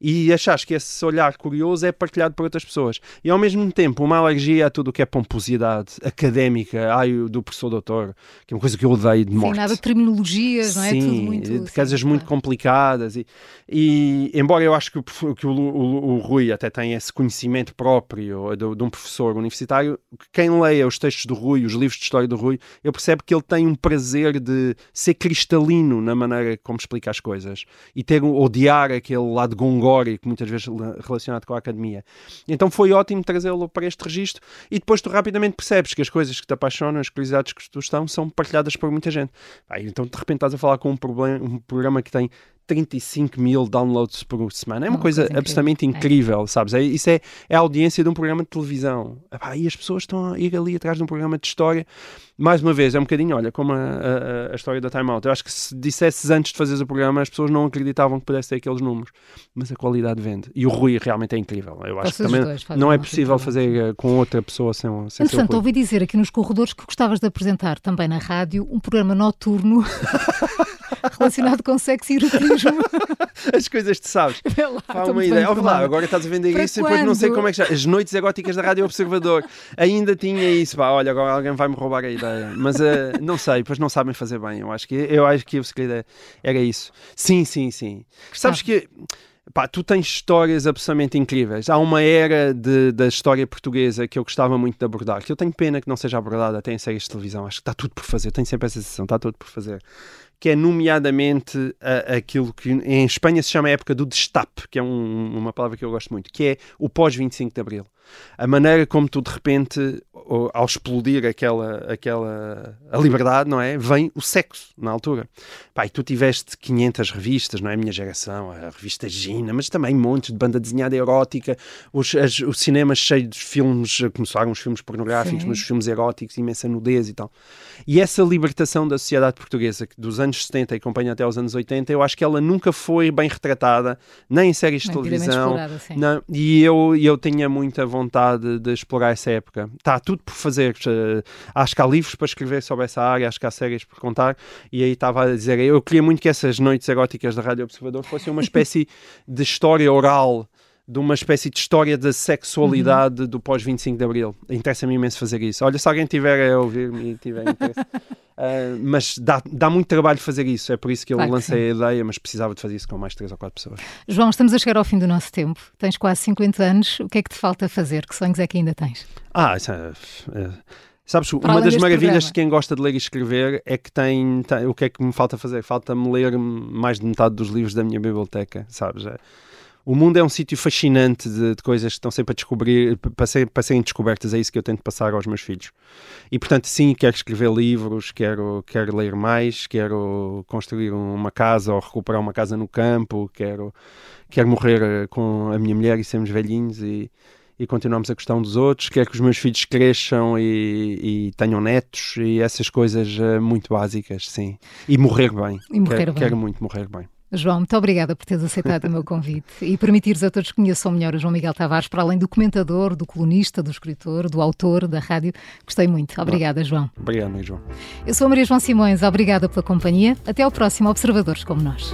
e achas que esse olhar curioso é partilhado por outras pessoas. E ao mesmo tempo, uma alergia a tudo o que é pomposidade académica, ai, do professor doutor, que é uma coisa que eu odeio de morte. Sim, nada de terminologias, não é? Sim, tudo muito, de coisas muito claro. complicadas. E, e, embora eu acho que, o, que o, o, o, Rui até tenha esse conhecimento próprio de, de um professor universitário, quem leia os textos do Rui, os livros de história do Rui, eu percebo que ele tem um prazer de ser cristalino na maneira como explica as coisas e ter odiar aquele lado gongo que muitas vezes relacionado com a academia. Então foi ótimo trazê-lo para este registro e depois tu rapidamente percebes que as coisas que te apaixonam, as curiosidades que tu estão, são partilhadas por muita gente. Aí, então de repente estás a falar com um, problema, um programa que tem 35 mil downloads por semana. É uma, uma coisa, coisa absolutamente incrível, é. sabes? É, isso é, é a audiência de um programa de televisão. e as pessoas estão a ir ali atrás de um programa de história. Mais uma vez, é um bocadinho, olha, como a, a, a história da Time Out. Eu acho que se dissesses antes de fazeres o programa, as pessoas não acreditavam que pudesse ter aqueles números. Mas a qualidade vende. E o Rui realmente é incrível. Eu acho que também não é possível fazer uh, com outra pessoa sem, sem Entretanto, ouvi dizer aqui nos corredores que gostavas de apresentar também na rádio um programa noturno (laughs) relacionado com sexo e erotismo. (laughs) As coisas que sabes. Lá, Fala uma ideia. Olha lá, agora estás a vender Para isso e depois não sei como é que já. As noites egóticas da Rádio Observador. Ainda tinha isso. Pá, olha, agora alguém vai-me roubar a ideia. Mas uh, não sei, pois não sabem fazer bem. Eu acho que, eu acho que o segredo era isso. Sim, sim, sim. Sabes que. Pá, tu tens histórias absolutamente incríveis. Há uma era de, da história portuguesa que eu gostava muito de abordar, que eu tenho pena que não seja abordada até em séries de televisão. Acho que está tudo por fazer. Tenho sempre essa sensação, está tudo por fazer que é nomeadamente a, aquilo que em Espanha se chama a época do destape, que é um, uma palavra que eu gosto muito, que é o pós-25 de Abril. A maneira como tu de repente, ao explodir aquela, aquela a liberdade, não é? Vem o sexo na altura. Pai, tu tiveste 500 revistas, não é? A minha geração, a revista Gina, mas também montes de banda desenhada erótica, os, as, os cinemas cheios de filmes, começaram os filmes pornográficos, Sim. mas os filmes eróticos, imensa nudez e tal. E essa libertação da sociedade portuguesa, que dos anos 70 e acompanha até aos anos 80, eu acho que ela nunca foi bem retratada, nem em séries de televisão. Não, e eu, eu tinha muita vontade de explorar essa época. Está tudo por fazer. Eh, acho que há livros para escrever sobre essa área, acho que há séries por contar. E aí estava a dizer, eu queria muito que essas noites eróticas da Rádio Observador fossem uma espécie (laughs) de história oral de uma espécie de história da sexualidade uhum. do pós-25 de Abril. Interessa-me imenso fazer isso. Olha, se alguém tiver a ouvir-me e tiver interesse. (laughs) uh, mas dá, dá muito trabalho fazer isso, é por isso que eu claro lancei a ideia, mas precisava de fazer isso com mais três ou quatro pessoas. João, estamos a chegar ao fim do nosso tempo. Tens quase 50 anos. O que é que te falta fazer? Que sonhos é que ainda tens? Ah, é, é Sabes, Para uma das maravilhas programa. de quem gosta de ler e escrever é que tem, tem, O que é que me falta fazer? Falta-me ler mais de metade dos livros da minha biblioteca, sabes? É, o mundo é um sítio fascinante de, de, coisas que estão sempre a descobrir, para, ser, para serem descobertas. É isso que eu tento passar aos meus filhos. E portanto, sim, quero escrever livros, quero, quero ler mais, quero construir uma casa ou recuperar uma casa no campo, quero, quero morrer eh, com a minha mulher e sermos velhinhos e e continuamos a gostar um dos outros, quer que os meus filhos cresçam e, e tenham netos e essas coisas uh, muito básicas, sim. E morrer bem. E morrer quero, bem. quero muito morrer bem. João, muito obrigada por teres aceitado o meu (laughs) convite e permitires a todos que conheçam melhor o João Miguel Tavares, para além do comentador, do colunista, do escritor, do autor, da rádio. Gostei muito. Obrigada, João. Obrigado, João. Eu sou a Maria João Simões. Obrigada pela companhia. Até ao próximo Observadores como nós.